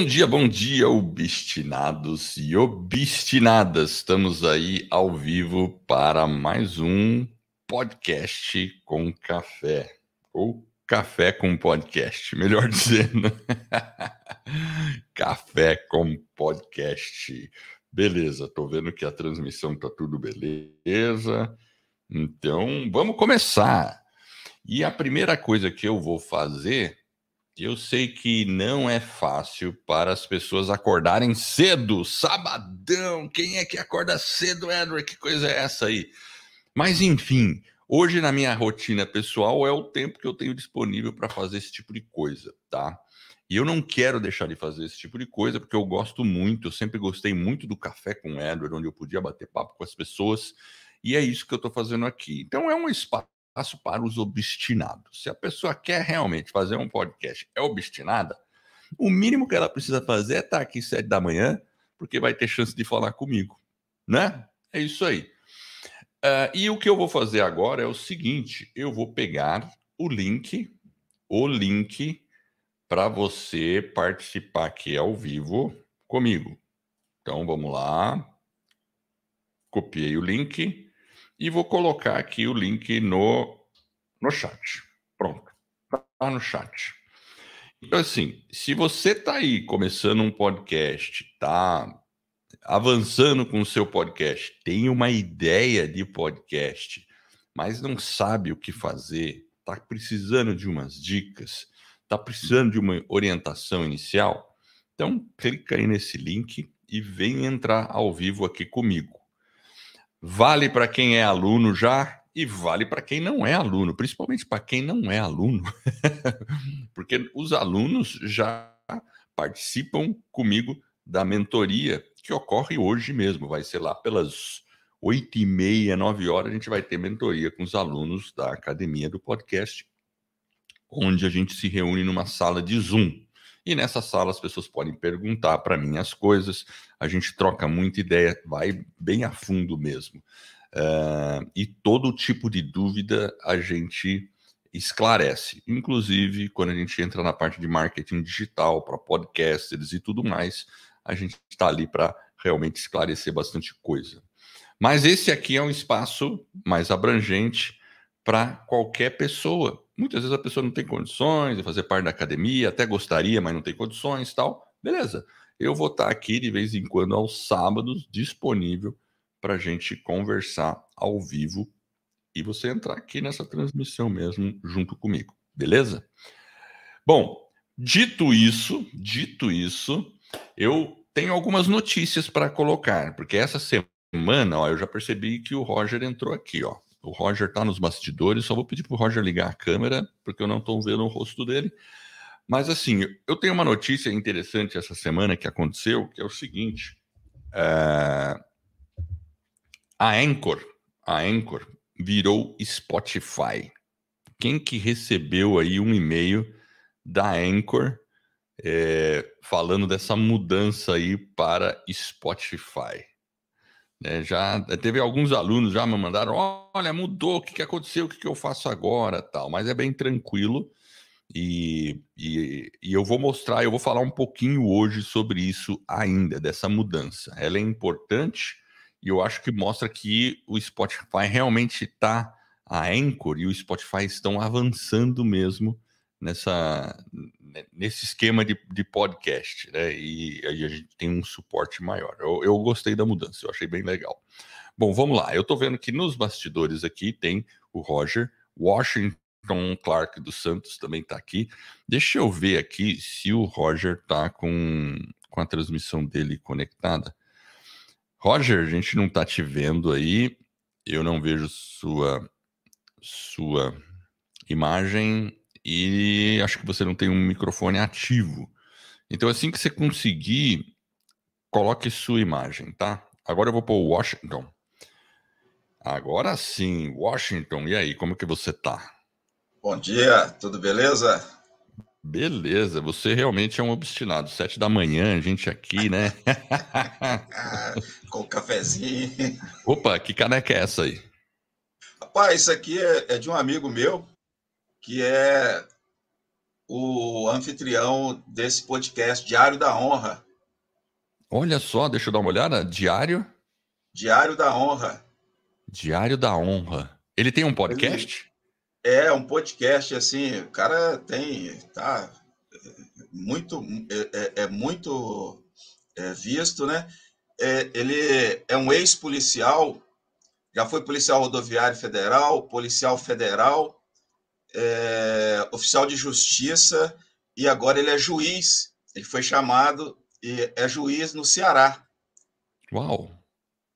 Bom dia, bom dia, obstinados e obstinadas. Estamos aí ao vivo para mais um podcast com café. Ou café com podcast, melhor dizendo. café com podcast. Beleza, tô vendo que a transmissão tá tudo beleza. Então, vamos começar. E a primeira coisa que eu vou fazer eu sei que não é fácil para as pessoas acordarem cedo, sabadão. Quem é que acorda cedo, Edward? Que coisa é essa aí? Mas enfim, hoje na minha rotina pessoal é o tempo que eu tenho disponível para fazer esse tipo de coisa, tá? E eu não quero deixar de fazer esse tipo de coisa porque eu gosto muito, eu sempre gostei muito do café com Edward, onde eu podia bater papo com as pessoas. E é isso que eu estou fazendo aqui. Então é um espaço espaço para os obstinados. Se a pessoa quer realmente fazer um podcast, é obstinada, o mínimo que ela precisa fazer é estar aqui sete da manhã, porque vai ter chance de falar comigo, né? É isso aí. Uh, e o que eu vou fazer agora é o seguinte: eu vou pegar o link, o link para você participar aqui ao vivo comigo. Então vamos lá. Copiei o link e vou colocar aqui o link no, no chat. Pronto, está no chat. Então, assim, se você está aí começando um podcast, tá avançando com o seu podcast, tem uma ideia de podcast, mas não sabe o que fazer, está precisando de umas dicas, está precisando de uma orientação inicial, então clica aí nesse link e vem entrar ao vivo aqui comigo. Vale para quem é aluno já e vale para quem não é aluno, principalmente para quem não é aluno, porque os alunos já participam comigo da mentoria que ocorre hoje mesmo. Vai ser lá pelas oito e meia, nove horas, a gente vai ter mentoria com os alunos da academia do podcast, onde a gente se reúne numa sala de Zoom. E nessa sala as pessoas podem perguntar para mim as coisas, a gente troca muita ideia, vai bem a fundo mesmo. Uh, e todo tipo de dúvida a gente esclarece. Inclusive, quando a gente entra na parte de marketing digital, para podcasters e tudo mais, a gente está ali para realmente esclarecer bastante coisa. Mas esse aqui é um espaço mais abrangente para qualquer pessoa. Muitas vezes a pessoa não tem condições de fazer parte da academia, até gostaria, mas não tem condições tal. Beleza. Eu vou estar aqui de vez em quando aos sábados disponível para a gente conversar ao vivo e você entrar aqui nessa transmissão mesmo junto comigo, beleza? Bom, dito isso, dito isso, eu tenho algumas notícias para colocar, porque essa semana, ó, eu já percebi que o Roger entrou aqui, ó. O Roger está nos bastidores, só vou pedir para o Roger ligar a câmera, porque eu não estou vendo o rosto dele. Mas assim, eu tenho uma notícia interessante essa semana que aconteceu, que é o seguinte: é... a Anchor, a Anchor virou Spotify. Quem que recebeu aí um e-mail da Anchor é, falando dessa mudança aí para Spotify? É, já teve alguns alunos já me mandaram, olha, mudou, o que, que aconteceu, o que, que eu faço agora, tal. Mas é bem tranquilo e, e, e, eu vou mostrar, eu vou falar um pouquinho hoje sobre isso ainda, dessa mudança. Ela é importante e eu acho que mostra que o Spotify realmente está, a Anchor e o Spotify estão avançando mesmo nessa né, nesse esquema de, de podcast, né? E aí a gente tem um suporte maior. Eu, eu gostei da mudança, eu achei bem legal. Bom, vamos lá. Eu estou vendo que nos bastidores aqui tem o Roger Washington Clark dos Santos também está aqui. Deixa eu ver aqui se o Roger está com, com a transmissão dele conectada. Roger, a gente não está te vendo aí. Eu não vejo sua sua imagem e acho que você não tem um microfone ativo. Então, assim que você conseguir, coloque sua imagem, tá? Agora eu vou pôr Washington. Agora sim, Washington. E aí, como que você tá? Bom dia, tudo beleza? Beleza, você realmente é um obstinado. Sete da manhã, a gente aqui, né? Com cafezinho. Opa, que caneca é essa aí? Rapaz, isso aqui é, é de um amigo meu que é o anfitrião desse podcast, Diário da Honra. Olha só, deixa eu dar uma olhada. Diário? Diário da Honra. Diário da Honra. Ele tem um podcast? Ele é um podcast assim. O cara tem, tá muito, é, é, é muito é, visto, né? É, ele é um ex-policial, já foi policial rodoviário federal, policial federal, é, oficial de justiça e agora ele é juiz. Ele foi chamado e é juiz no Ceará. Uau!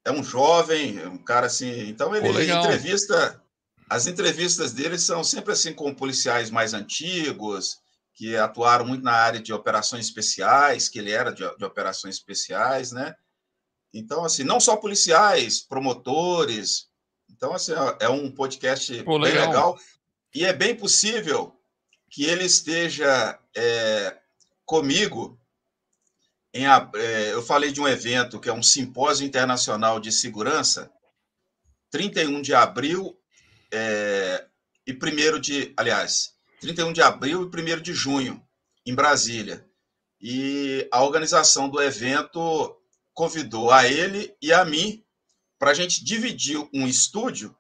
É um jovem, um cara assim. Então ele Pô, entrevista. As entrevistas dele são sempre assim com policiais mais antigos, que atuaram muito na área de operações especiais, que ele era de, de operações especiais, né? Então, assim, não só policiais, promotores. Então, assim, é, é um podcast Pô, bem legal. E é bem possível que ele esteja é, comigo em, é, eu falei de um evento que é um simpósio internacional de segurança, 31 de abril é, e 1 de, aliás, 31 de abril e 1 de junho, em Brasília. E a organização do evento convidou a ele e a mim para a gente dividir um estúdio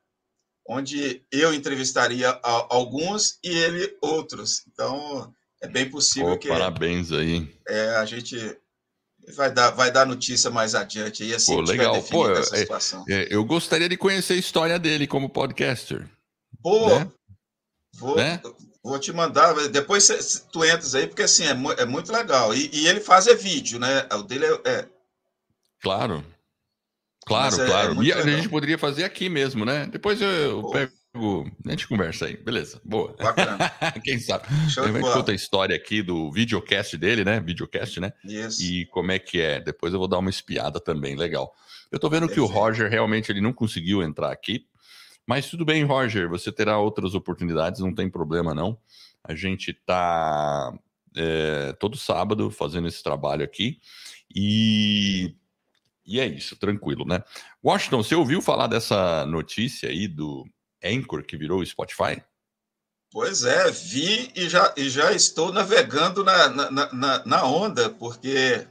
onde eu entrevistaria alguns e ele outros. Então, é bem possível que. Parabéns aí. É, a gente vai dar, vai dar notícia mais adiante aí, assim Pô, legal. Pô, essa é, situação. É, eu gostaria de conhecer a história dele como podcaster. Pô, né? vou, né? vou te mandar. Depois tu entras aí, porque assim, é, é muito legal. E, e, ele faz é vídeo, né? O dele é. é... Claro. Claro, é, claro. É e a gente poderia fazer aqui mesmo, né? Depois eu, pego. A gente conversa aí, beleza. Boa. Bacana. Quem sabe? Show a gente conta a história aqui do videocast dele, né? Videocast, né? Isso. E como é que é. Depois eu vou dar uma espiada também, legal. Eu tô vendo que o Roger realmente ele não conseguiu entrar aqui. Mas tudo bem, Roger, você terá outras oportunidades, não tem problema não. A gente tá é, todo sábado fazendo esse trabalho aqui. E e é isso, tranquilo, né? Washington, você ouviu falar dessa notícia aí do Anchor que virou o Spotify? Pois é, vi e já, e já estou navegando na, na, na, na onda, porque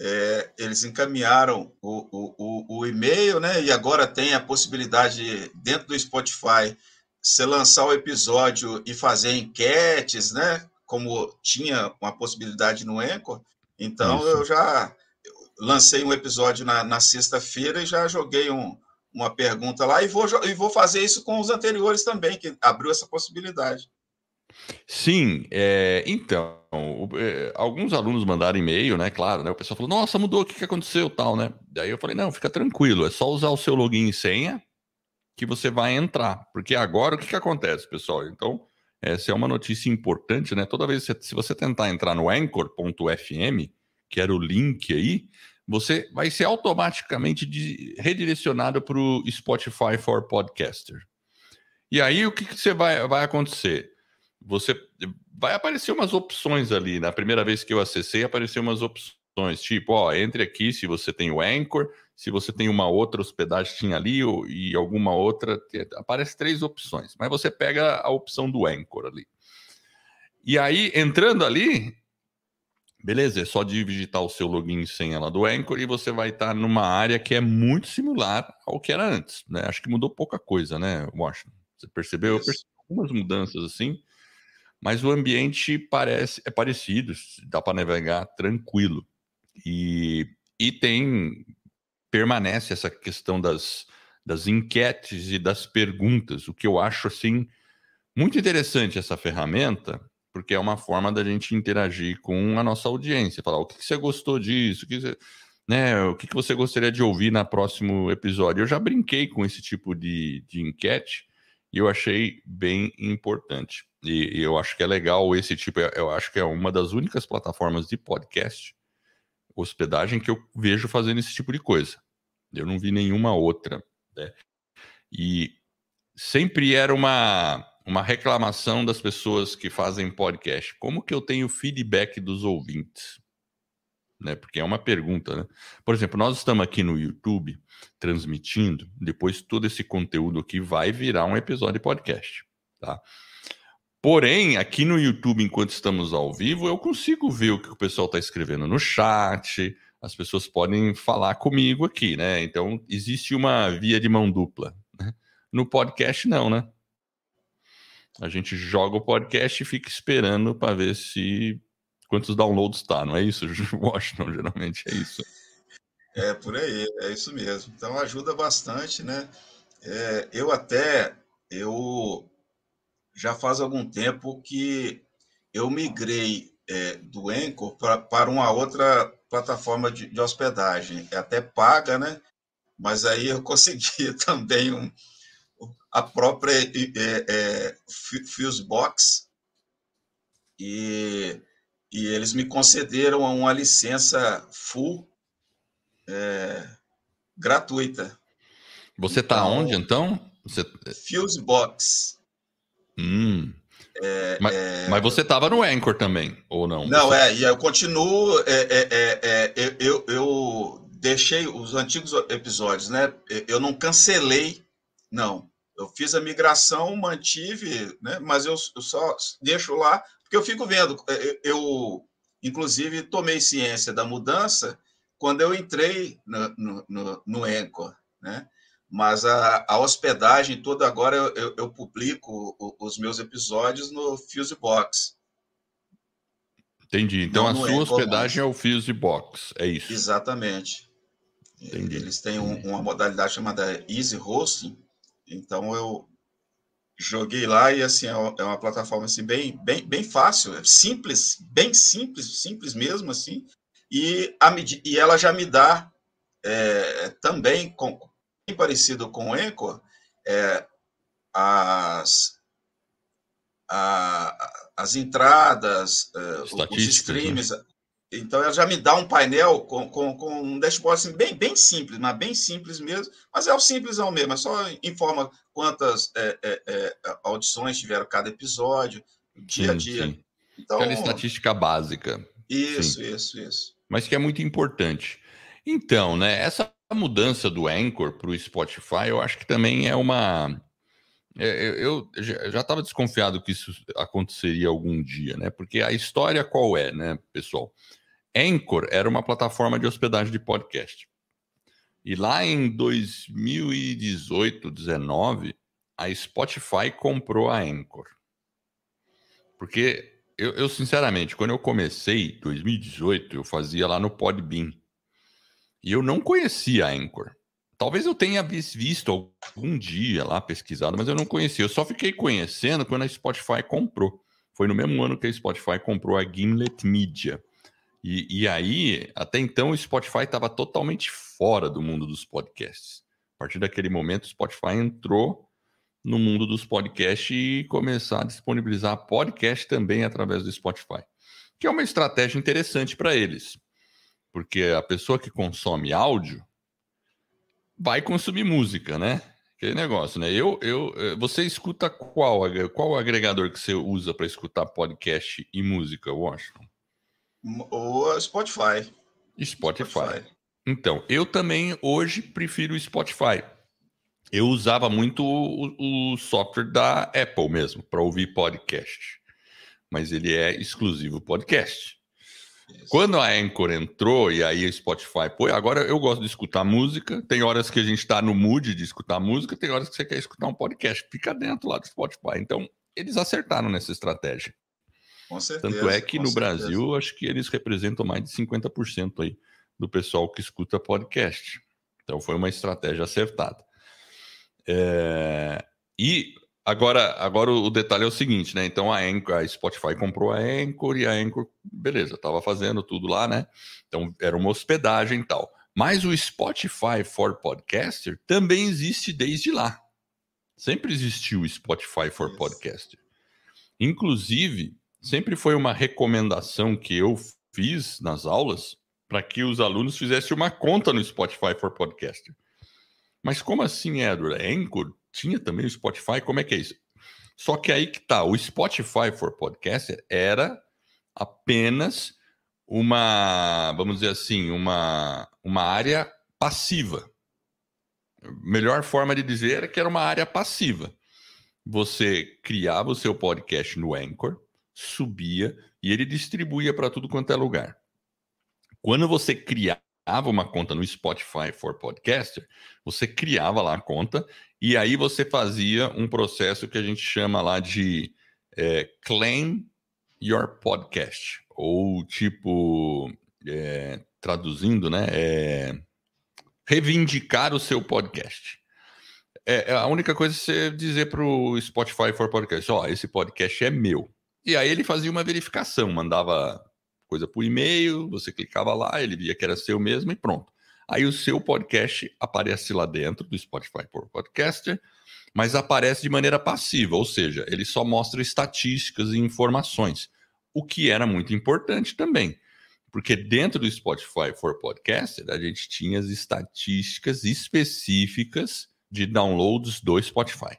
é, eles encaminharam o, o, o, e-mail, né? E agora tem a possibilidade, dentro do Spotify, você lançar o episódio e fazer enquetes, né? Como tinha uma possibilidade no Anchor. Então, Isso. eu já lancei um episódio na, na sexta-feira e já joguei um, uma pergunta lá e vou, e vou fazer isso com os anteriores também, que abriu essa possibilidade. Sim, é, então, é, alguns alunos mandaram e-mail, né? Claro, né? O pessoal falou, nossa, mudou, o que, que aconteceu, tal, né? Daí eu falei, não, fica tranquilo, é só usar o seu login e senha que você vai entrar. Porque agora o que, que acontece, pessoal? Então, essa é uma notícia importante, né? Toda vez que se você tentar entrar no anchor.fm, que era o link aí, você vai ser automaticamente redirecionado para o Spotify for Podcaster. E aí o que, que você vai, vai acontecer? Você vai aparecer umas opções ali. Na primeira vez que eu acessei, apareceu umas opções, tipo, ó, entre aqui se você tem o Anchor, se você tem uma outra hospedagem tinha ali ou, e alguma outra, aparece três opções. Mas você pega a opção do Anchor ali. E aí, entrando ali, Beleza, é só digitar o seu login e senha lá do Anchor e você vai estar numa área que é muito similar ao que era antes, né? Acho que mudou pouca coisa, né, Washington? Você percebeu? Eu percebi algumas mudanças assim, mas o ambiente parece é parecido, dá para navegar tranquilo. E, e tem permanece essa questão das, das enquetes e das perguntas, o que eu acho assim muito interessante essa ferramenta, porque é uma forma da gente interagir com a nossa audiência, falar o que, que você gostou disso, o que você, né, o que, que você gostaria de ouvir no próximo episódio. Eu já brinquei com esse tipo de, de enquete e eu achei bem importante. E, e, eu acho que é legal esse tipo, eu acho que é uma das únicas plataformas de podcast, hospedagem, que eu vejo fazendo esse tipo de coisa. Eu não vi nenhuma outra. Né? E sempre era uma uma reclamação das pessoas que fazem podcast. Como que eu tenho feedback dos ouvintes? Né? Porque é uma pergunta, né? Por exemplo, nós estamos aqui no YouTube transmitindo, depois todo esse conteúdo aqui vai virar um episódio de podcast, tá? Porém, aqui no YouTube, enquanto estamos ao vivo, eu consigo ver o que o pessoal está escrevendo no chat. As pessoas podem falar comigo aqui, né? Então, existe uma via de mão dupla. Né? No podcast, não, né? A gente joga o podcast e fica esperando para ver se quantos downloads está, não é isso, Washington? Geralmente é isso. É, por aí, é isso mesmo. Então ajuda bastante, né? É, eu até, eu já faz algum tempo que eu migrei é, do Anchor pra, para uma outra plataforma de, de, hospedagem. É até paga, né? Mas aí eu consegui também um, a própria é, é, Fusebox e, e eles me concederam uma licença full é, gratuita. Você está então, onde então? Você... Fusebox. Hum. É, mas, é... mas, você estava no Anchor também, ou não? Não, você... é, e eu continuo. É, é, é eu, eu deixei os antigos episódios, né? Eu não cancelei, não. Eu fiz a migração, mantive, né? Mas eu, eu só deixo lá, porque eu fico vendo. Eu, eu, inclusive, tomei ciência da mudança quando eu entrei no, no, no, no Anchor, né? Mas a, a hospedagem toda agora eu, eu, eu publico os meus episódios no Fusebox. Entendi. Então Não a sua hospedagem é o Fusebox, é isso? Exatamente. Entendi. Eles têm um, uma modalidade chamada Easy Hosting. Então eu joguei lá e assim é, é uma plataforma assim bem bem bem fácil, é simples, bem simples, simples mesmo assim e, a, e ela já me dá é, também, com, bem parecido com o Anchor, é, as, a, as entradas, é, os né? streams. Né? Então, ela já me dá um painel com, com, com um dashboard assim, bem, bem simples, mas bem simples mesmo. Mas é o simples ao mesmo, é só informa quantas é, é, é, audições tiveram cada episódio, dia sim, a dia. Sim. Então, Aquela estatística básica. Isso, sim. isso, isso mas que é muito importante. Então, né, essa mudança do Anchor para o Spotify, eu acho que também é uma. É, eu já estava desconfiado que isso aconteceria algum dia, né? Porque a história qual é, né, pessoal? Anchor era uma plataforma de hospedagem de podcast. E lá em 2018, 19, a Spotify comprou a Anchor. Porque eu, eu, sinceramente, quando eu comecei, 2018, eu fazia lá no Podbean. E eu não conhecia a Anchor. Talvez eu tenha visto algum dia lá pesquisado, mas eu não conhecia. Eu só fiquei conhecendo quando a Spotify comprou. Foi no mesmo ano que a Spotify comprou a Gimlet Media. E, e aí, até então, o Spotify estava totalmente fora do mundo dos podcasts. A partir daquele momento, o Spotify entrou no mundo dos podcasts e começar a disponibilizar podcast também através do Spotify, que é uma estratégia interessante para eles, porque a pessoa que consome áudio vai consumir música, né? Aquele negócio, né? Eu, eu, eh, você escuta qual, qual agregador que você usa para escutar podcast e música, Washington? O Spotify. Spotify. Spotify. Então, eu também hoje prefiro o Spotify eu usava muito o, o software da Apple mesmo para ouvir podcast, mas ele é exclusivo podcast. Quando a Anchor entrou e aí o Spotify, pô, agora eu gosto de escutar música. Tem horas que a gente está no mood de escutar música, tem horas que você quer escutar um podcast. Fica dentro lá do Spotify. Então, eles acertaram nessa estratégia. Com certeza. Tanto é que no certeza. Brasil, acho que eles representam mais de 50% aí do pessoal que escuta podcast. Então, foi uma estratégia acertada. É, e agora, agora o detalhe é o seguinte, né? Então a, Anchor, a Spotify comprou a Anchor e a Anchor, beleza, estava fazendo tudo lá, né? Então era uma hospedagem e tal. Mas o Spotify for Podcaster também existe desde lá. Sempre existiu o Spotify for Isso. Podcaster. Inclusive, sempre foi uma recomendação que eu fiz nas aulas para que os alunos fizessem uma conta no Spotify for Podcaster. Mas como assim, Edward? Anchor tinha também o Spotify? Como é que é isso? Só que aí que tá, o Spotify for Podcaster era apenas uma, vamos dizer assim, uma, uma área passiva. Melhor forma de dizer é que era uma área passiva. você criava o seu podcast no Anchor, subia e ele distribuía para tudo quanto é lugar. Quando você criava uma conta no Spotify for Podcaster, você criava lá a conta e aí você fazia um processo que a gente chama lá de é, Claim Your Podcast, ou tipo, é, traduzindo, né? É, reivindicar o seu podcast. É, é, a única coisa é você dizer para o Spotify for Podcast, ó, oh, esse podcast é meu. E aí ele fazia uma verificação, mandava coisa por e-mail, você clicava lá, ele via que era seu mesmo e pronto. Aí o seu podcast aparece lá dentro do Spotify for Podcaster, mas aparece de maneira passiva, ou seja, ele só mostra estatísticas e informações, o que era muito importante também. Porque dentro do Spotify for Podcaster, a gente tinha as estatísticas específicas de downloads do Spotify.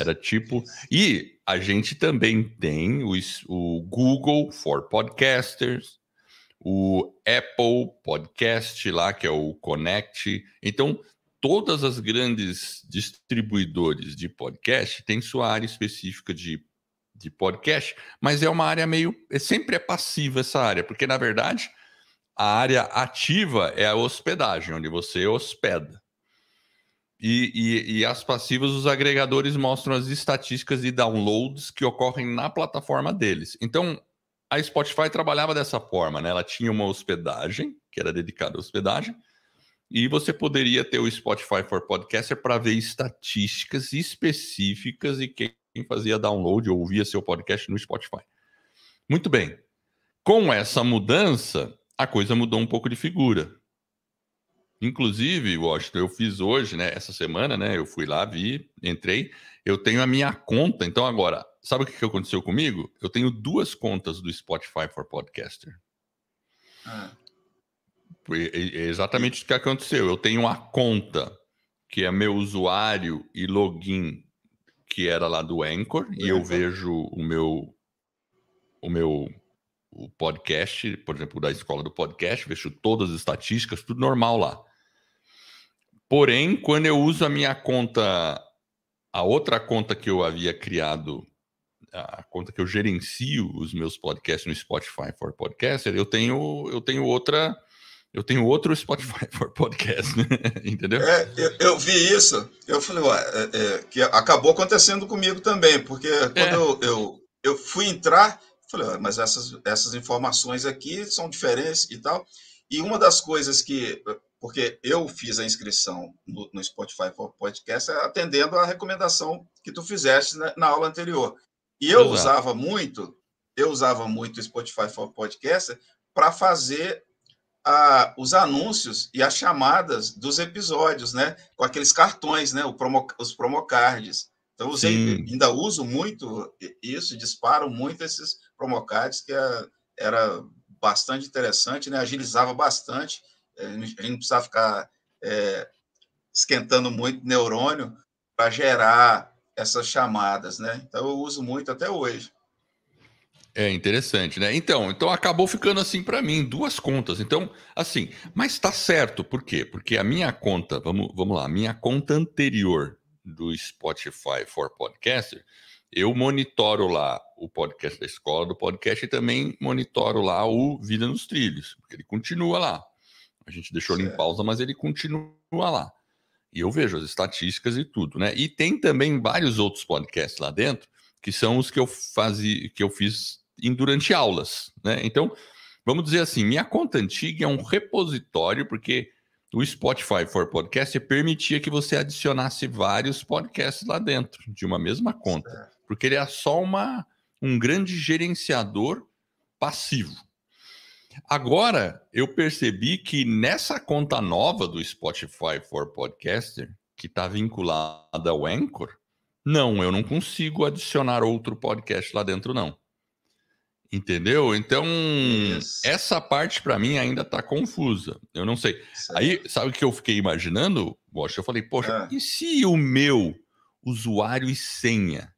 Era tipo. E a gente também tem o, o Google for Podcasters, o Apple Podcast lá, que é o Connect. Então, todas as grandes distribuidores de podcast têm sua área específica de, de podcast, mas é uma área meio. É, sempre é passiva essa área, porque na verdade a área ativa é a hospedagem, onde você hospeda. E, e, e, as passivas, os agregadores mostram as estatísticas de downloads que ocorrem na plataforma deles. Então, a Spotify trabalhava dessa forma, né? Ela tinha uma hospedagem, que era dedicada à hospedagem, e você poderia ter o Spotify for Podcaster para ver estatísticas específicas e quem fazia download ou ouvia seu podcast no Spotify. Muito bem. Com essa mudança, a coisa mudou um pouco de figura. Inclusive, Washington, eu fiz hoje, né? Essa semana, né? Eu fui lá, vi, entrei. Eu tenho a minha conta. Então, agora, sabe o que aconteceu comigo? Eu tenho duas contas do Spotify for Podcaster. Ah. É exatamente o que aconteceu. Eu tenho uma conta que é meu usuário e login, que era lá do Anchor, e eu vejo o meu o meu o podcast, por exemplo, da escola do podcast, vejo todas as estatísticas, tudo normal lá. Porém, quando eu uso a minha conta, a outra conta que eu havia criado, a conta que eu gerencio os meus podcasts no Spotify for Podcaster, eu tenho, eu tenho outra, eu tenho outro Spotify for Podcast, né? entendeu? É, eu, eu, vi isso, eu falei, ué, é, é, que acabou acontecendo comigo também, porque quando é. eu, eu, eu fui entrar, falei, ué, mas essas, essas informações aqui são diferentes e tal. E uma das coisas que porque eu fiz a inscrição no, no Spotify for Podcast atendendo a recomendação que tu fizeste na, na aula anterior. E eu Exato. usava muito, eu usava muito o Spotify for Podcast para fazer a, os anúncios e as chamadas dos episódios, né? Com aqueles cartões, né? Promo, os promocards. Então, eu usei, ainda uso muito isso, disparo muito esses promocards, que é, era bastante interessante, né? Agilizava bastante a gente não precisa ficar é, esquentando muito neurônio para gerar essas chamadas, né? Então eu uso muito até hoje. É interessante, né? Então, então acabou ficando assim para mim, duas contas. Então, assim, mas tá certo, por quê? Porque a minha conta, vamos, vamos lá, minha conta anterior do Spotify for Podcaster, eu monitoro lá o podcast da escola do podcast e também monitoro lá o Vida nos Trilhos, porque ele continua lá. A gente deixou certo. ele em pausa, mas ele continua lá. E eu vejo as estatísticas e tudo, né? E tem também vários outros podcasts lá dentro, que são os que eu fazia, que eu fiz em, durante aulas, né? Então, vamos dizer assim, minha conta antiga é um repositório, porque o Spotify for Podcast permitia que você adicionasse vários podcasts lá dentro, de uma mesma conta. Porque ele é só uma, um grande gerenciador passivo. Agora, eu percebi que nessa conta nova do Spotify for Podcaster, que está vinculada ao Anchor, não, eu não consigo adicionar outro podcast lá dentro, não. Entendeu? Então, Isso. essa parte para mim ainda está confusa. Eu não sei. Aí, sabe o que eu fiquei imaginando? Poxa, eu falei, poxa, ah. e se o meu usuário e senha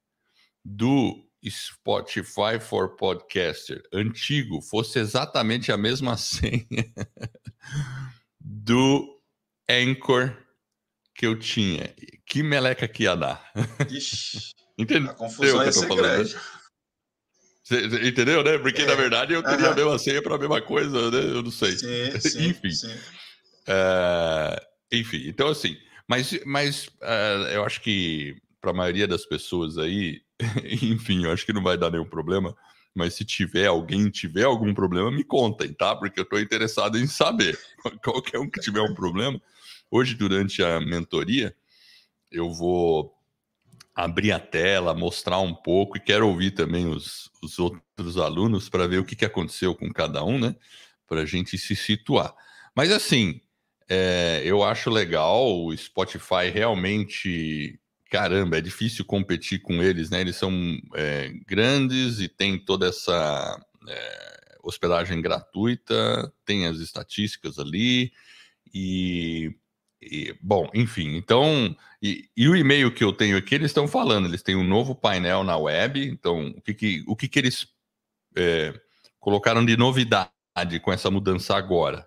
do Spotify for Podcaster antigo fosse exatamente a mesma senha do Anchor que eu tinha. que meleca que ia dar. Ixi, Entendeu? A confusão ia ser grande. Você, entendeu, né? Porque, é. na verdade, eu queria uhum. a mesma senha para a mesma coisa, né? Eu não sei. Sim, sim, enfim. Sim. É, enfim, então assim, mas, mas uh, eu acho que para a maioria das pessoas aí, enfim, eu acho que não vai dar nenhum problema. Mas se tiver alguém tiver algum problema, me contem, tá? Porque eu estou interessado em saber. Qualquer um que tiver um problema, hoje durante a mentoria, eu vou abrir a tela, mostrar um pouco e quero ouvir também os, os outros alunos para ver o que, que aconteceu com cada um, né? Para a gente se situar. Mas assim, é, eu acho legal o Spotify realmente. Caramba, é difícil competir com eles, né? Eles são é, grandes e tem toda essa é, hospedagem gratuita, tem as estatísticas ali e e, bom, enfim, então, e, e, o e-mail que eu tenho aqui, eles estão falando, eles têm um novo painel na web, então, o que, que o que, que eles é, colocaram de novidade com essa mudança agora?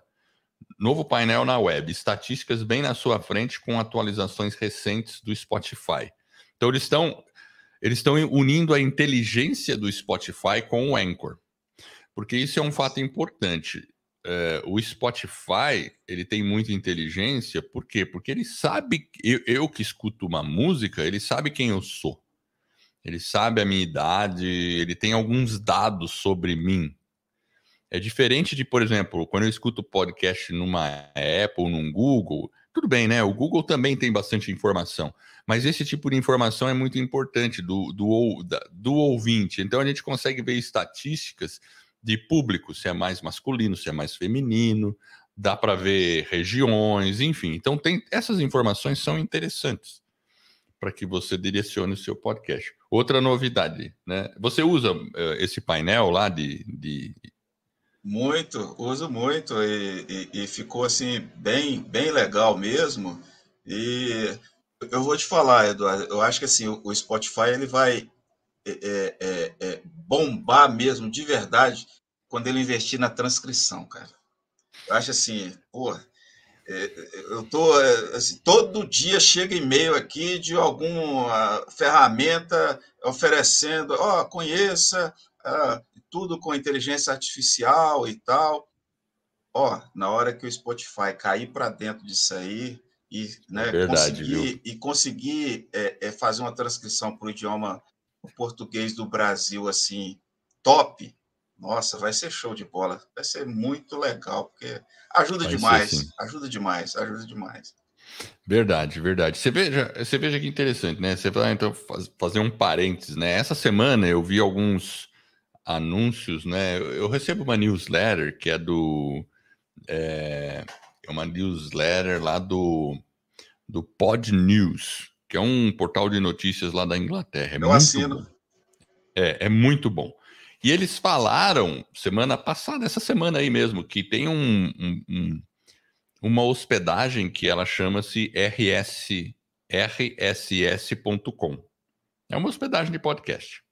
Novo painel na web, estatísticas bem na sua frente com atualizações recentes do Spotify. Então, eles estão eles estão unindo a inteligência do Spotify com o Anchor, porque isso é um fato importante é, o Spotify ele tem muita inteligência, por quê? Porque ele sabe, eu, eu, que escuto uma música, ele sabe quem eu sou, ele sabe a minha idade, ele tem alguns dados sobre mim. É diferente de, por exemplo, quando eu escuto podcast numa Apple, num Google, tudo bem, né? O Google também tem bastante informação, mas esse tipo de informação é muito importante do, do, do ouvinte. Então a gente consegue ver estatísticas de público, se é mais masculino, se é mais feminino, dá para ver regiões, enfim. Então tem essas informações são interessantes para que você direcione o seu podcast. Outra novidade, né? Você usa uh, esse painel lá de, de... Muito, uso muito e, e, e, ficou assim bem bem legal mesmo. E eu vou te falar, Eduardo, eu acho que assim o, Spotify ele vai é, é, é, é, bombar mesmo, de verdade, quando ele investir na transcrição, cara. Eu acho assim, pô, é, eu tô é, assim, todo dia chega e-mail aqui de alguma ferramenta oferecendo, ó, oh, conheça uh, tudo com inteligência artificial e tal. Ó, na hora que o Spotify cair para dentro disso aí e, né, Verdade, conseguir, e conseguir é, é, fazer uma transcrição para o idioma português do Brasil assim top, nossa, vai ser show de bola, vai ser muito legal, porque ajuda vai demais, ajuda demais, ajuda demais. Verdade, verdade. Você veja, você veja que interessante, né? Você vai então fazer um parênteses, né? Essa semana eu vi alguns anúncios, né? Eu recebo uma newsletter que é do é, é uma newsletter lá do do Pod News, que é um portal de notícias lá da Inglaterra. É Eu assino. Bom. É, é muito bom. E eles falaram semana passada, essa semana aí mesmo, que tem um, um, um, uma hospedagem que ela chama-se RS, rss.com. É uma hospedagem de podcast.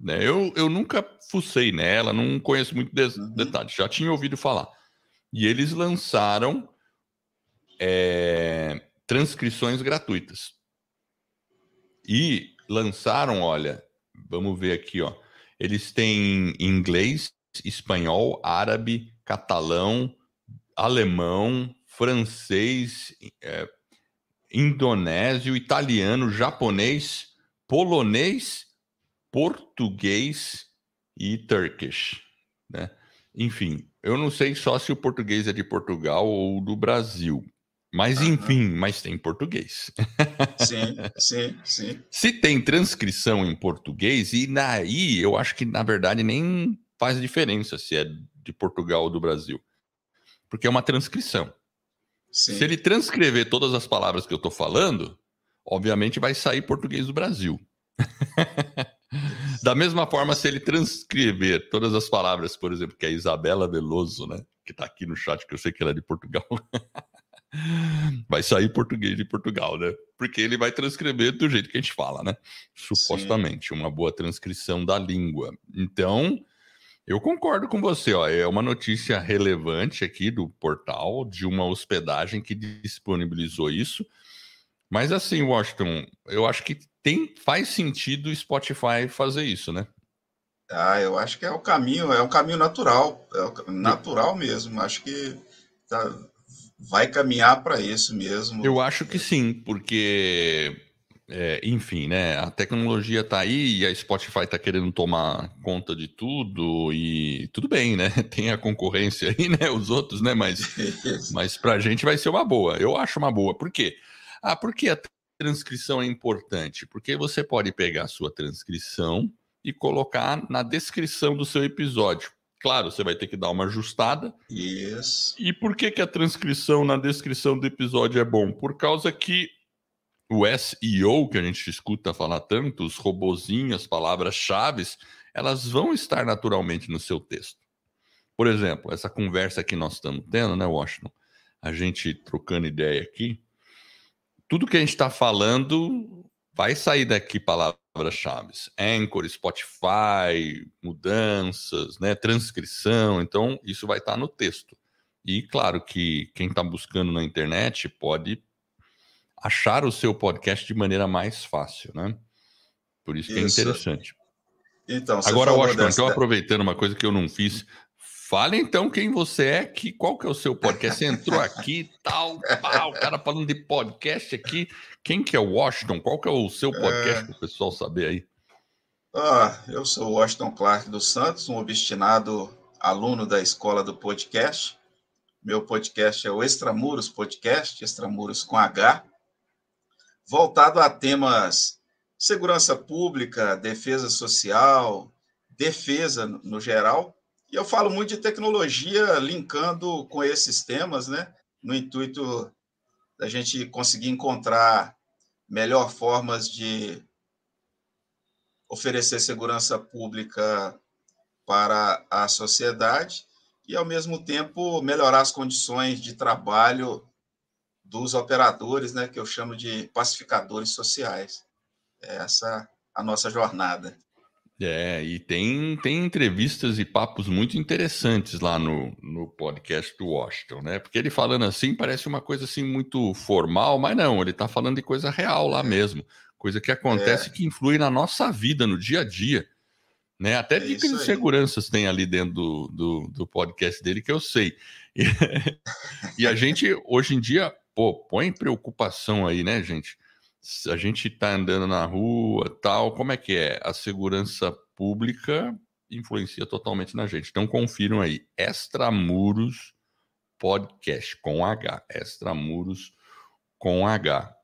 Né? Eu, eu nunca fucei nela, não conheço muito de, uhum. detalhes, já tinha ouvido falar. E eles lançaram é, transcrições gratuitas. E lançaram, olha, vamos ver aqui, ó. Eles têm inglês, espanhol, árabe, catalão, alemão, francês, é, indonésio, italiano, japonês, polonês, português e turkish, né? Enfim, eu não sei só se o português é de Portugal ou do Brasil, mas enfim, mas tem português. Sim, sim, sim. Se tem transcrição em português, e daí eu acho que na verdade nem faz diferença se é de Portugal ou do Brasil. Porque é uma transcrição. Sim. Se ele transcrever todas as palavras que eu estou falando, obviamente vai sair português do Brasil. da mesma forma, se ele transcrever todas as palavras, por exemplo, que é Isabela Veloso, né? Que está aqui no chat, que eu sei que ela é de Portugal. vai sair português de Portugal, né? Porque ele vai transcrever do jeito que a gente fala, né? Supostamente, Sim. uma boa transcrição da língua. Então, eu concordo com você, ó. É uma notícia relevante aqui do portal de uma hospedagem que disponibilizou isso. Mas assim, Washington, eu acho que tem faz sentido o Spotify fazer isso, né? Ah, eu acho que é o caminho, é um caminho natural, é natural mesmo. Acho que tá, vai caminhar para isso mesmo. Eu acho que sim, porque, é, enfim, né? A tecnologia está aí e a Spotify está querendo tomar conta de tudo e tudo bem, né? Tem a concorrência aí, né? Os outros, né? Mas, mas para a gente vai ser uma boa. Eu acho uma boa. Por quê? Ah, porque a transcrição é importante? Porque você pode pegar a sua transcrição e colocar na descrição do seu episódio. Claro, você vai ter que dar uma ajustada. Isso. E por que, que a transcrição na descrição do episódio é bom? Por causa que o SEO, que a gente escuta falar tanto, os robozinhos, as palavras-chave, elas vão estar naturalmente no seu texto. Por exemplo, essa conversa que nós estamos tendo, né, Washington? A gente trocando ideia aqui. Tudo que a gente está falando vai sair daqui palavras-chave. Anchor, Spotify, mudanças, né, transcrição. Então, isso vai estar no texto. E claro que quem está buscando na internet pode achar o seu podcast de maneira mais fácil, né? Por isso que é isso. é interessante. Então, Agora, Washington, dessa... então aproveitando uma coisa que eu não fiz, Fale então quem você é, que, qual que é o seu podcast. Você entrou aqui, tal, tal, o cara falando de podcast aqui. Quem que é o Washington? Qual que é o seu podcast é... para o pessoal saber aí? Ah, eu sou o Washington Clark dos Santos, um obstinado aluno da escola do podcast. Meu podcast é o Extramuros Podcast, Extramuros com H, voltado a temas segurança pública, defesa social, defesa no geral e eu falo muito de tecnologia linkando com esses temas, né? No intuito da gente conseguir encontrar melhor formas de oferecer segurança pública para a sociedade e, ao mesmo tempo, melhorar as condições de trabalho dos operadores, né, que eu chamo de pacificadores sociais. É essa a nossa jornada. É, e tem, tem entrevistas e papos muito interessantes lá no, no podcast do Washington, né? Porque ele falando assim parece uma coisa assim muito formal, mas não, ele está falando de coisa real lá mesmo, coisa que acontece é. que influi na nossa vida, no dia a dia. Né? Até é dicas de seguranças tem ali dentro do, do, do, podcast dele que eu sei. E, e a gente, hoje em dia, pô, põe preocupação aí, né, gente? A gente está andando na rua, tal, como é que é? A segurança pública influencia totalmente na gente. Então confiram aí, Extramuros Podcast com H, Extramuros com H.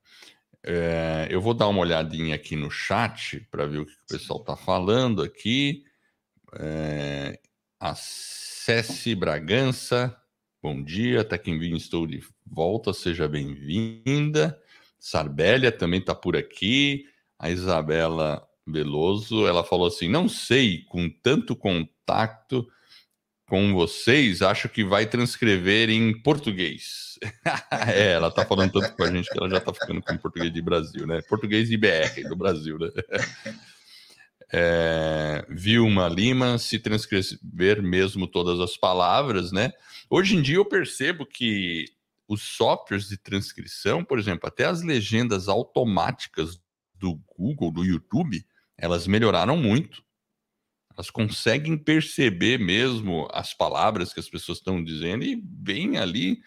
É, eu vou dar uma olhadinha aqui no chat para ver o que o pessoal está falando aqui. É, acesse Bragança, bom dia, até quem vim, estou de volta, seja bem-vinda. Sarbélia também está por aqui. A Isabela Veloso, ela falou assim: não sei, com tanto contato com vocês, acho que vai transcrever em português. é, ela tá falando tanto com a gente que ela já tá ficando com português de Brasil, né? Português IBR do Brasil, né? É, Vilma Lima, se transcrever mesmo todas as palavras, né? Hoje em dia eu percebo que os softwares de transcrição, por exemplo, até as legendas automáticas do Google, do YouTube, elas melhoraram muito. Elas conseguem perceber mesmo as palavras que as pessoas estão dizendo e bem ali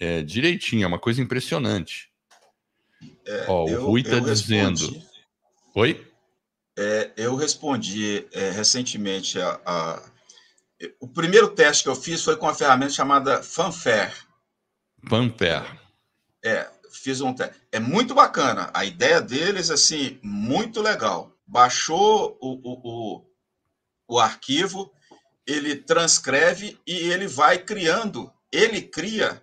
é, direitinho. É uma coisa impressionante. É, Ó, o Rui está dizendo. Oi? É, eu respondi é, recentemente a, a, O primeiro teste que eu fiz foi com uma ferramenta chamada Fanfare. Fanfare. É, fiz um teste. É muito bacana. A ideia deles, assim, muito legal. Baixou o, o, o, o arquivo, ele transcreve e ele vai criando. Ele cria,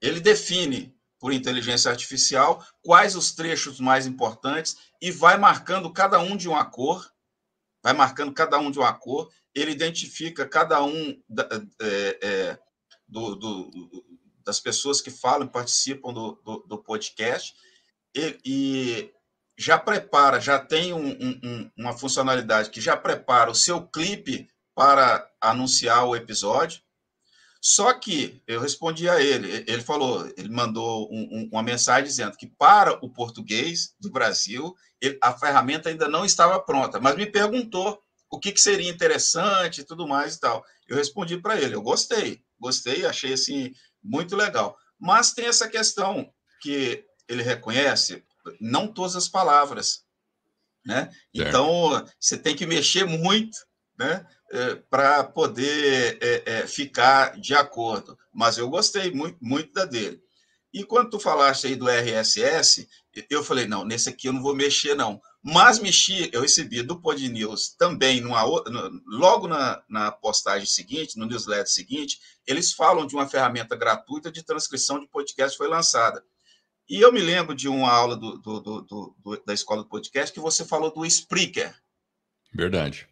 ele define por inteligência artificial quais os trechos mais importantes e vai marcando cada um de uma cor, vai marcando cada um de uma cor, ele identifica cada um é, é, do, do, das pessoas que falam, participam do, do, do podcast, e, e, já prepara, já tem um, um, uma funcionalidade que já prepara o seu clipe para anunciar o episódio. Só que eu respondi a ele, ele falou, ele mandou um, um, uma mensagem dizendo que para o português do Brasil, ele, a ferramenta ainda não estava pronta, mas me perguntou o que, que seria interessante e tudo mais e tal. Eu respondi para ele, eu gostei, gostei, achei assim muito legal. Mas tem essa questão que ele reconhece, não todas as palavras, né? Então você tem que mexer muito, né? É, para poder é, é, ficar de acordo. Mas eu gostei muito, muito da dele. E quando tu falaste aí do RSS, eu falei, não, nesse aqui eu não vou mexer, não. Mas mexi, eu recebi do Pod News também, numa, logo na, na postagem seguinte, no newsletter seguinte, eles falam de uma ferramenta gratuita de transcrição de podcast que foi lançada. E eu me lembro de uma aula do, do, do, da escola do podcast que você falou do Spreaker. Verdade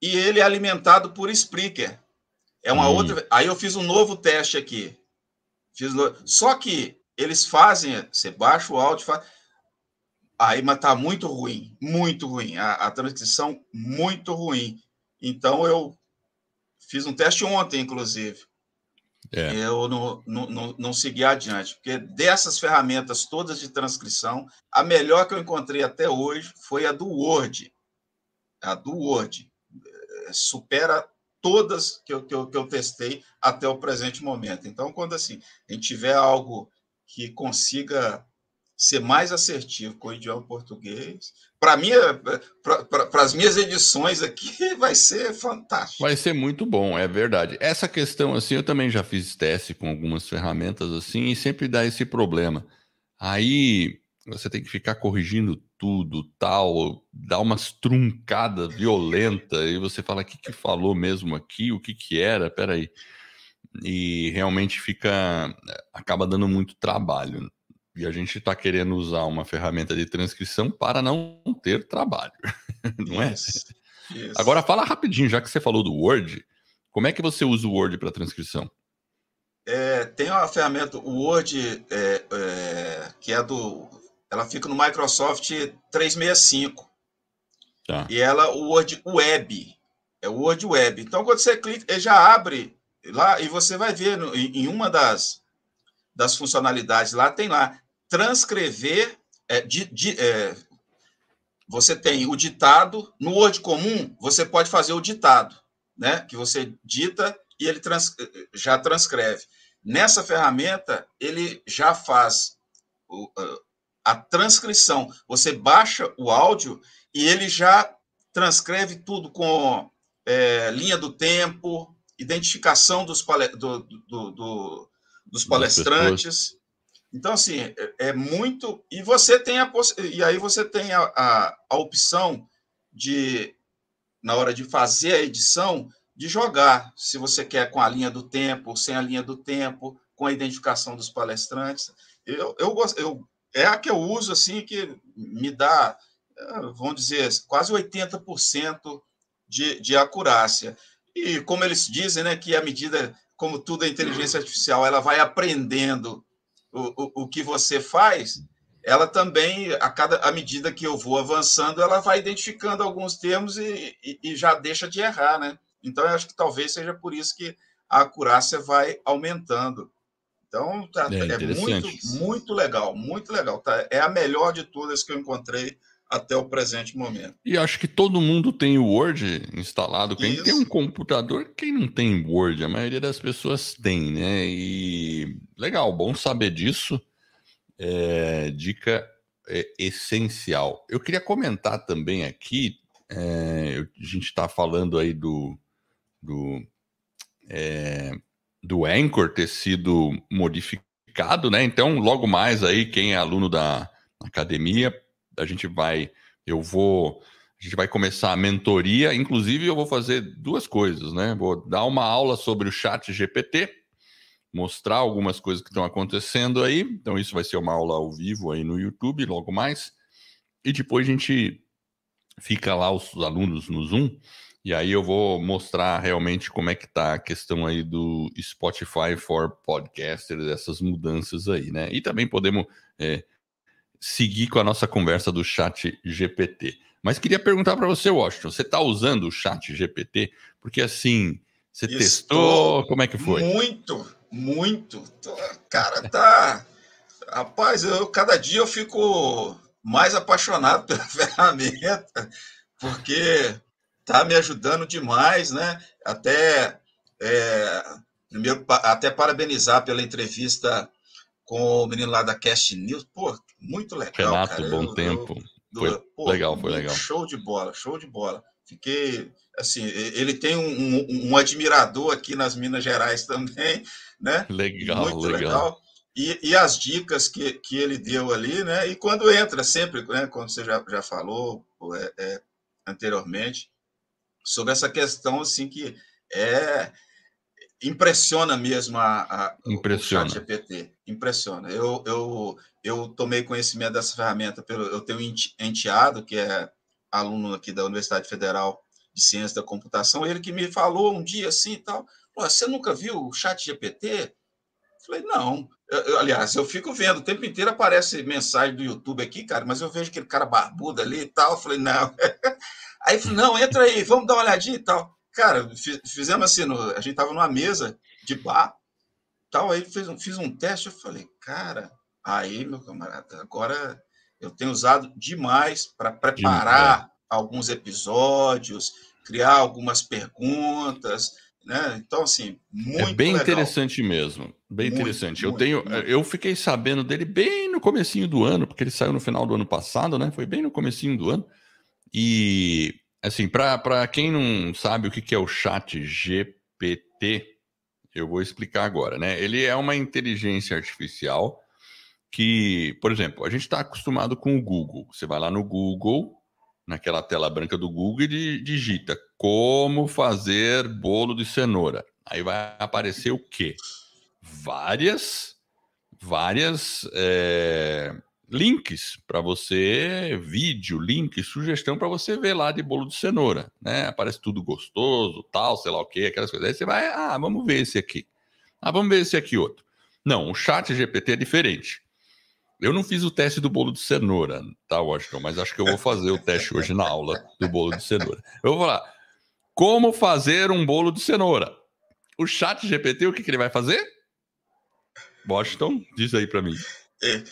e ele é alimentado por Spreaker. É uma hum. outra. Aí eu fiz um novo teste aqui. Fiz no... Só que eles fazem, você baixa o áudio, faz... aí mas tá muito ruim, muito ruim. A, a transcrição muito ruim. Então eu fiz um teste ontem, inclusive. É. Eu não, não, não, não, segui adiante, porque dessas ferramentas todas de transcrição, a melhor que eu encontrei até hoje foi a do Word. A do Word supera todas que eu, que, eu, que eu testei até o presente momento. Então, quando assim, a gente tiver algo que consiga ser mais assertivo com o idioma português. Para mim, é, para as minhas edições aqui, vai ser fantástico. Vai ser muito bom, é verdade. Essa questão, assim, eu também já fiz teste com algumas ferramentas assim e sempre dá esse problema. Aí você tem que ficar corrigindo tudo, tal, dá umas truncadas violenta e você fala o que, que falou mesmo aqui, o que que era, peraí. E realmente fica, acaba dando muito trabalho. E a gente está querendo usar uma ferramenta de transcrição para não ter trabalho, não é? Isso, Agora fala rapidinho, já que você falou do Word, como é que você usa o Word para transcrição? É, tem uma ferramenta, o Word, é, é, que é do ela fica no Microsoft 365. Tá. E ela, o Word Web, é o Word Web. Então, quando você clica, ele já abre lá e você vai ver no, em uma das, das funcionalidades lá, tem lá, transcrever, é, di, di, é, você tem o ditado, no Word comum, você pode fazer o ditado, né? Que você dita e ele trans, já transcreve. Nessa ferramenta, ele já faz o, a transcrição. Você baixa o áudio e ele já transcreve tudo com é, linha do tempo, identificação dos, do, do, do, dos palestrantes. Então, assim, é, é, muito. E você tem a e aí você tem a, a, a opção de, na hora de fazer a edição, de jogar. Se você quer com a linha do tempo, sem a linha do tempo, com a identificação dos palestrantes. Eu, eu, eu é a que eu uso, assim, que me dá, eh, vamos dizer, quase 80% de, de acurácia. E como eles dizem, né, que à medida, como tudo é inteligência artificial, ela vai aprendendo o, o, o que você faz, ela também, a cada à medida que eu vou avançando, ela vai identificando alguns termos e, e, e já deixa de errar, né? Então, eu acho que talvez seja por isso que a acurácia vai aumentando. Então, tá, é, é muito, muito legal, muito legal. Tá? É a melhor de todas que eu encontrei até o presente momento. E acho que todo mundo tem o Word instalado. Quem Isso. tem um computador, quem não tem Word? A maioria das pessoas tem, né? E legal, bom saber disso. É, dica é, essencial. Eu queria comentar também aqui, é, a gente está falando aí do, do é, do Anchor ter sido modificado, né? Então, logo mais aí, quem é aluno da academia, a gente vai, eu vou, a gente vai começar a mentoria, inclusive eu vou fazer duas coisas, né? Vou dar uma aula sobre o chat GPT, mostrar algumas coisas que estão acontecendo aí, então isso vai ser uma aula ao vivo aí no YouTube, logo mais, e depois a gente fica lá, os alunos no Zoom, e aí eu vou mostrar realmente como é que tá a questão aí do Spotify for Podcasters, essas mudanças aí, né? E também podemos é, seguir com a nossa conversa do chat GPT. Mas queria perguntar para você, Washington, você está usando o chat GPT? Porque assim, Você Estou testou? Como é que foi? Muito, muito. Cara, tá. Rapaz, eu cada dia eu fico mais apaixonado pela ferramenta, porque tá me ajudando demais, né? Até é, primeiro até parabenizar pela entrevista com o menino lá da Cast News. Pô, muito legal. Renato, cara. bom eu, tempo. Eu, foi pô, legal, foi legal. Show de bola, show de bola. Fiquei assim, ele tem um, um, um, admirador aqui nas Minas Gerais também, né? Legal, Muito legal. legal. E, e, as dicas que, que ele deu ali, né? E quando entra sempre, né? Como você já, já falou é, é, anteriormente, sobre essa questão assim que é impressiona mesmo a, a impressiona. o chat GPT. Impressiona. Eu, eu, eu tomei conhecimento dessa ferramenta pelo. Eu tenho um enteado que é aluno aqui da Universidade Federal de Ciência da Computação, ele que me falou um dia assim e tal. Você nunca viu o chat GPT? Falei, não. Eu, eu, aliás, eu fico vendo, o tempo inteiro aparece mensagem do YouTube aqui, cara, mas eu vejo aquele cara barbudo ali e tal. Falei, não. Aí falei, não, entra aí, vamos dar uma olhadinha e tal. Cara, fizemos assim, no, a gente tava numa mesa de bar, tal, aí fiz, fiz um teste, eu falei, cara, aí, meu camarada, agora eu tenho usado demais para preparar alguns episódios, criar algumas perguntas, né? Então, assim, muito É bem legal. interessante mesmo, bem muito, interessante. Muito, eu tenho, muito. eu fiquei sabendo dele bem no comecinho do ano, porque ele saiu no final do ano passado, né? Foi bem no comecinho do ano. E, assim, para quem não sabe o que é o chat GPT, eu vou explicar agora, né? Ele é uma inteligência artificial que, por exemplo, a gente está acostumado com o Google. Você vai lá no Google, naquela tela branca do Google e digita como fazer bolo de cenoura. Aí vai aparecer o quê? Várias, várias é, links para você, vídeo, link, sugestão para você ver lá de bolo de cenoura, né? Aparece tudo gostoso, tal, sei lá o quê, aquelas coisas. Aí você vai, ah, vamos ver esse aqui. Ah, vamos ver esse aqui outro. Não, o chat GPT é diferente. Eu não fiz o teste do bolo de cenoura, tá, Washington? Mas acho que eu vou fazer o teste hoje na aula do bolo de cenoura. Eu vou falar como fazer um bolo de cenoura. O chat GPT, o que, que ele vai fazer? Washington, diz aí para mim. É,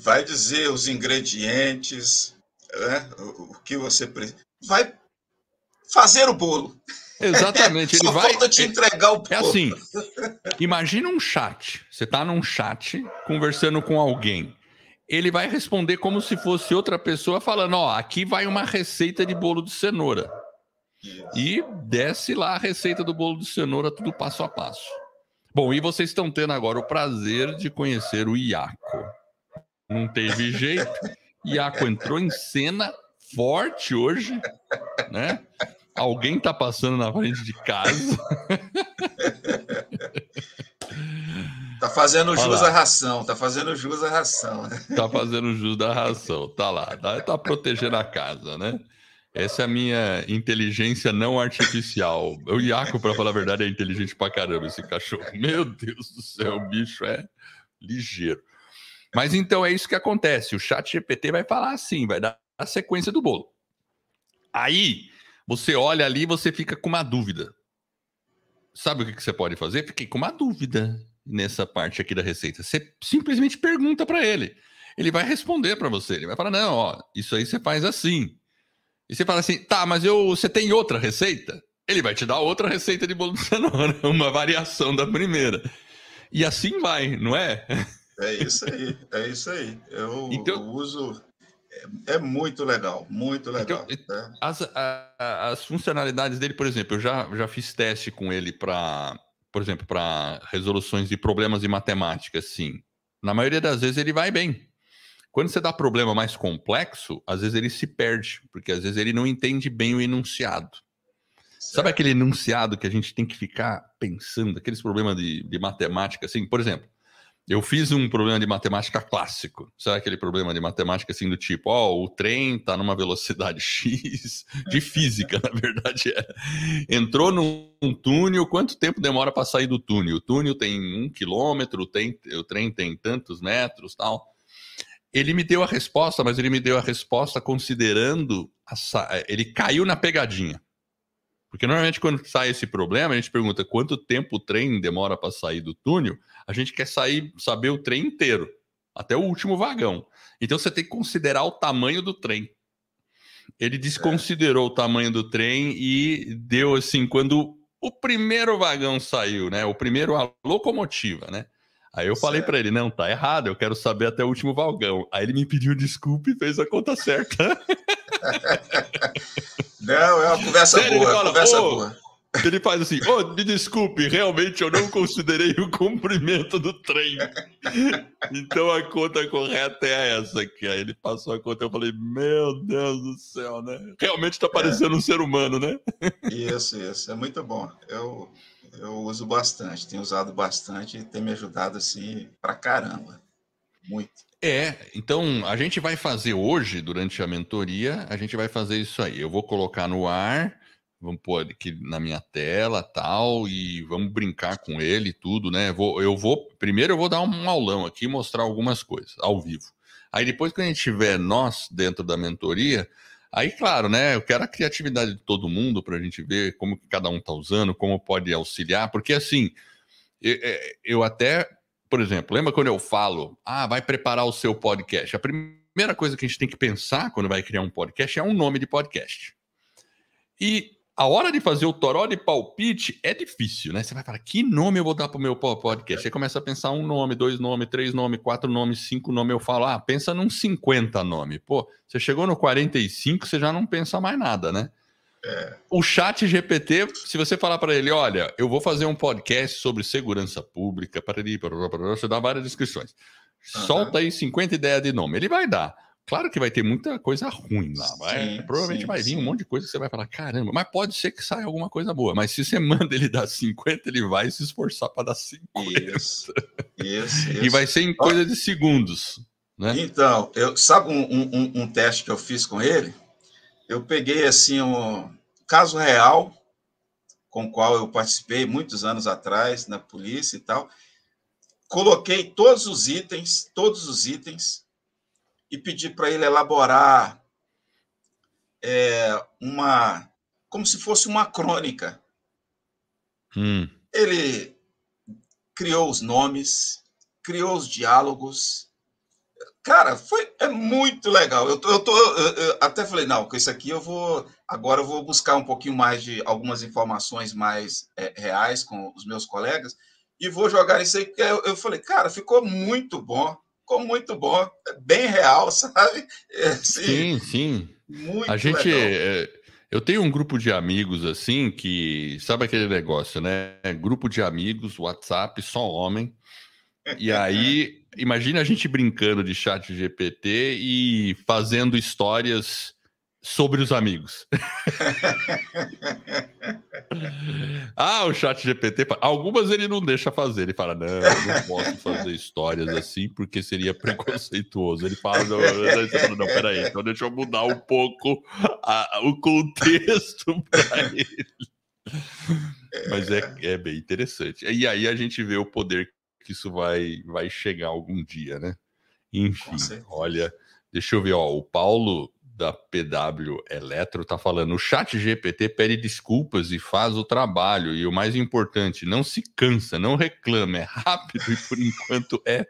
vai dizer os ingredientes, né, o que você precisa. Vai fazer o bolo. Exatamente. Ele Só vai falta te entregar o bolo. É assim. Imagina um chat. Você está num chat conversando com alguém ele vai responder como se fosse outra pessoa falando: Ó, aqui vai uma receita de bolo de cenoura. E desce lá a receita do bolo de cenoura, tudo passo a passo. Bom, e vocês estão tendo agora o prazer de conhecer o Iaco. Não teve jeito. Iaco entrou em cena forte hoje, né? Alguém tá passando na frente de casa. Tá fazendo jus à ração, tá fazendo jus à ração. Tá fazendo jus da ração, tá lá, tá, tá protegendo a casa, né? Essa é a minha inteligência não artificial. O Iaco, para falar a verdade, é inteligente pra caramba esse cachorro. Meu Deus do céu, o bicho é ligeiro. Mas então é isso que acontece. O chat GPT vai falar assim, vai dar a sequência do bolo. Aí você olha ali e você fica com uma dúvida. Sabe o que, que você pode fazer? Fiquei com uma dúvida nessa parte aqui da receita. Você simplesmente pergunta para ele. Ele vai responder para você. Ele vai falar: não, ó, isso aí você faz assim. E você fala assim: tá, mas eu, você tem outra receita? Ele vai te dar outra receita de bolo de cenoura, uma variação da primeira. E assim vai, não é? É isso aí, é isso aí. Eu, então, eu uso. É, é, muito legal, muito legal. Então, é. as, a, as funcionalidades dele, por exemplo, eu já, já fiz teste com ele para por exemplo, para resoluções de problemas de matemática, sim, na maioria das vezes ele vai bem. Quando você dá problema mais complexo, às vezes ele se perde, porque às vezes ele não entende bem o enunciado. Certo. Sabe aquele enunciado que a gente tem que ficar pensando, aqueles problemas de, de matemática, assim, por exemplo, eu fiz um problema de matemática clássico. Sabe aquele problema de matemática assim do tipo, ó, oh, o trem está numa velocidade X, de física, na verdade é. Entrou num túnel, quanto tempo demora para sair do túnel? O túnel tem um quilômetro, tem, o trem tem tantos metros tal. Ele me deu a resposta, mas ele me deu a resposta considerando. A, ele caiu na pegadinha. Porque normalmente quando sai esse problema, a gente pergunta quanto tempo o trem demora para sair do túnel. A gente quer sair, saber o trem inteiro, até o último vagão. Então você tem que considerar o tamanho do trem. Ele desconsiderou é. o tamanho do trem e deu assim, quando o primeiro vagão saiu, né? O primeiro a locomotiva, né? Aí eu certo. falei para ele, não, tá errado, eu quero saber até o último vagão. Aí ele me pediu desculpa e fez a conta certa. Não, é uma conversa Sério, boa, fala, conversa boa. Ele faz assim, oh, me desculpe, realmente eu não considerei o comprimento do trem. Então a conta correta é essa aqui. Aí ele passou a conta, eu falei, meu Deus do céu, né? Realmente está parecendo é. um ser humano, né? Isso, isso, é muito bom. Eu, eu uso bastante, tenho usado bastante e tem me ajudado assim pra caramba. Muito. É, então a gente vai fazer hoje, durante a mentoria, a gente vai fazer isso aí. Eu vou colocar no ar, vamos pôr aqui na minha tela tal, e vamos brincar com ele tudo, né? Vou, eu vou, primeiro eu vou dar um aulão aqui, mostrar algumas coisas ao vivo. Aí depois que a gente tiver nós dentro da mentoria, aí claro, né? Eu quero a criatividade de todo mundo para a gente ver como que cada um está usando, como pode auxiliar, porque assim, eu, eu até por exemplo, lembra quando eu falo, ah, vai preparar o seu podcast? A primeira coisa que a gente tem que pensar quando vai criar um podcast é um nome de podcast. E a hora de fazer o toró de palpite é difícil, né? Você vai falar, que nome eu vou dar para o meu podcast? Você começa a pensar um nome, dois nomes, três nomes, quatro nomes, cinco nomes. Eu falo, ah, pensa num 50 nome. Pô, você chegou no 45, você já não pensa mais nada, né? É. O chat GPT, se você falar para ele, olha, eu vou fazer um podcast sobre segurança pública, para ele, você dá várias descrições. Uhum. Solta aí 50 ideias de nome. Ele vai dar. Claro que vai ter muita coisa ruim lá. Vai, sim, provavelmente sim, vai vir sim. um monte de coisa que você vai falar, caramba, mas pode ser que saia alguma coisa boa. Mas se você manda ele dar 50, ele vai se esforçar para dar 50. Isso, isso, isso. E vai ser em coisa de segundos. Né? Então, eu, sabe um, um, um teste que eu fiz com ele? eu peguei assim um caso real com o qual eu participei muitos anos atrás na polícia e tal. Coloquei todos os itens, todos os itens, e pedi para ele elaborar é, uma, como se fosse uma crônica. Hum. Ele criou os nomes, criou os diálogos, Cara, foi é muito legal. Eu, tô, eu, tô, eu, eu até falei, não, com isso aqui eu vou. Agora eu vou buscar um pouquinho mais de algumas informações mais é, reais com os meus colegas e vou jogar isso aí, eu, eu falei, cara, ficou muito bom, ficou muito bom, bem real, sabe? Assim, sim, sim. Muito A gente. É, eu tenho um grupo de amigos assim que. Sabe aquele negócio, né? Grupo de amigos, WhatsApp, só homem. E aí, imagina a gente brincando de chat GPT e fazendo histórias sobre os amigos. ah, o chat GPT, algumas ele não deixa fazer, ele fala, não, eu não posso fazer histórias assim porque seria preconceituoso. Ele fala, não, não, fala, não peraí, então deixa eu mudar um pouco a, o contexto para ele. Mas é, é bem interessante. E aí a gente vê o poder que isso vai, vai chegar algum dia, né? Enfim, olha, deixa eu ver, ó, o Paulo da PW Eletro tá falando, o chat GPT pede desculpas e faz o trabalho, e o mais importante, não se cansa, não reclama, é rápido e por enquanto é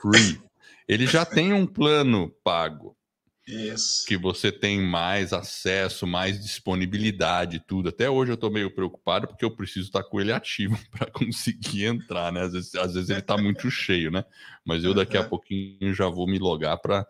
free. Ele já tem um plano pago, isso. Que você tem mais acesso, mais disponibilidade, tudo. Até hoje eu estou meio preocupado porque eu preciso estar com ele ativo para conseguir entrar, né? Às vezes, às vezes ele está muito cheio, né? Mas eu daqui a pouquinho já vou me logar para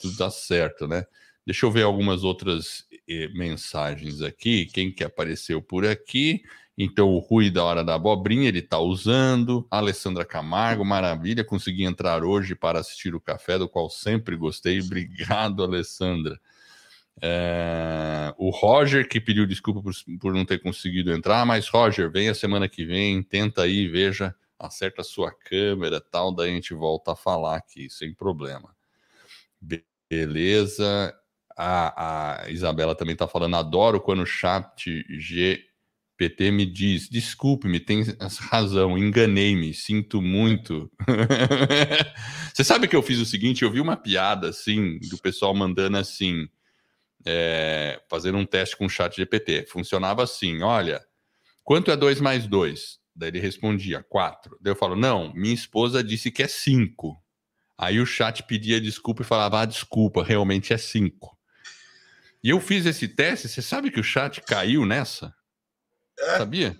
tudo dar certo, né? Deixa eu ver algumas outras eh, mensagens aqui. Quem que apareceu por aqui? Então, o Rui da Hora da Abobrinha, ele está usando. A Alessandra Camargo, maravilha, consegui entrar hoje para assistir o café, do qual sempre gostei. Obrigado, Alessandra. É... O Roger, que pediu desculpa por, por não ter conseguido entrar, mas Roger, vem a semana que vem, tenta aí, veja, acerta a sua câmera tal, daí a gente volta a falar aqui, sem problema. Beleza. A, a Isabela também está falando, adoro quando o chat G PT me diz: desculpe-me, tem razão, enganei-me, sinto muito. Você sabe que eu fiz o seguinte: eu vi uma piada assim, do pessoal mandando assim. é, fazendo um teste com o chat GPT. Funcionava assim: olha, quanto é 2 mais 2? Daí ele respondia 4. Daí eu falo: não, minha esposa disse que é 5. Aí o chat pedia desculpa e falava: ah, desculpa, realmente é 5. E eu fiz esse teste, você sabe que o chat caiu nessa? É. Sabia?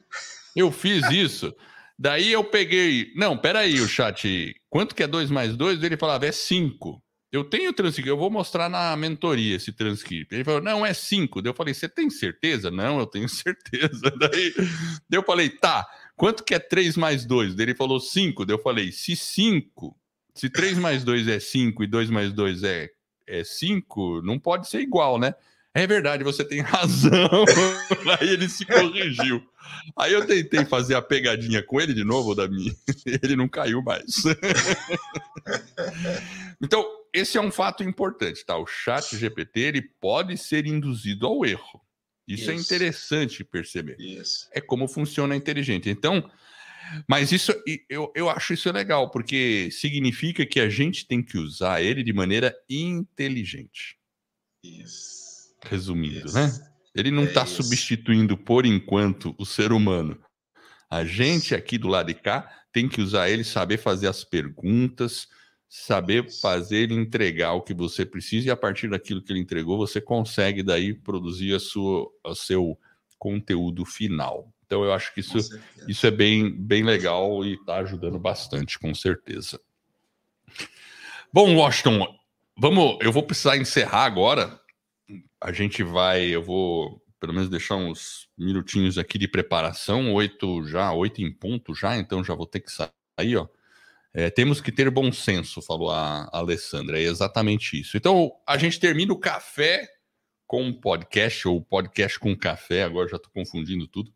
Eu fiz isso. Daí eu peguei. Não, peraí, o chat. Quanto que é 2 mais 2? Ele falava, é 5. Eu tenho transcrito, eu vou mostrar na mentoria esse transcrito. Ele falou, não, é 5. Daí eu falei, você tem certeza? Não, eu tenho certeza. Daí, daí eu falei, tá, quanto que é 3 mais 2? Daí ele falou 5. Daí eu falei, se 5, se 3 mais 2 é 5 e 2 mais 2 é, é 5, não pode ser igual, né? É verdade, você tem razão. Aí ele se corrigiu. Aí eu tentei fazer a pegadinha com ele de novo, da minha. Ele não caiu mais. então, esse é um fato importante, tá? O chat GPT ele pode ser induzido ao erro. Isso, é isso. é interessante perceber. Isso. É como funciona a inteligência. Então, mas isso eu, eu acho isso legal, porque significa que a gente tem que usar ele de maneira inteligente. Isso. Resumindo, isso. né? Ele não está é substituindo, por enquanto, o ser humano. A gente aqui do lado de cá tem que usar ele, saber fazer as perguntas, saber fazer ele entregar o que você precisa e a partir daquilo que ele entregou, você consegue daí produzir a sua, o seu conteúdo final. Então eu acho que isso, isso é bem, bem legal e está ajudando bastante, com certeza. Bom, Washington, vamos, eu vou precisar encerrar agora a gente vai, eu vou pelo menos deixar uns minutinhos aqui de preparação, oito já, oito em ponto já, então já vou ter que sair, ó. É, temos que ter bom senso, falou a, a Alessandra, é exatamente isso. Então, a gente termina o café com podcast, ou podcast com café, agora já estou confundindo tudo.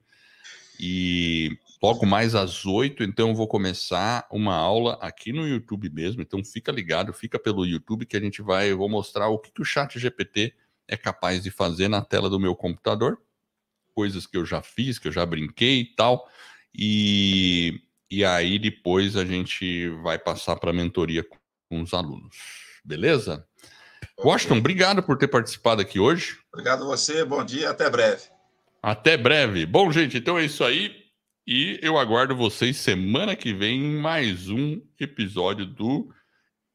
E logo mais às oito, então eu vou começar uma aula aqui no YouTube mesmo. Então fica ligado, fica pelo YouTube que a gente vai, eu vou mostrar o que, que o Chat GPT é capaz de fazer na tela do meu computador, coisas que eu já fiz, que eu já brinquei e tal, e, e aí depois a gente vai passar para a mentoria com os alunos, beleza? Washington, obrigado por ter participado aqui hoje. Obrigado a você, bom dia, até breve. Até breve. Bom, gente, então é isso aí. E eu aguardo vocês semana que vem em mais um episódio do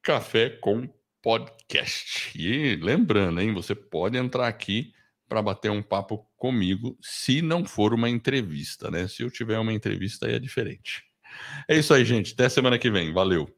Café com podcast. E lembrando, hein, você pode entrar aqui para bater um papo comigo, se não for uma entrevista, né? Se eu tiver uma entrevista aí é diferente. É isso aí, gente. Até semana que vem. Valeu.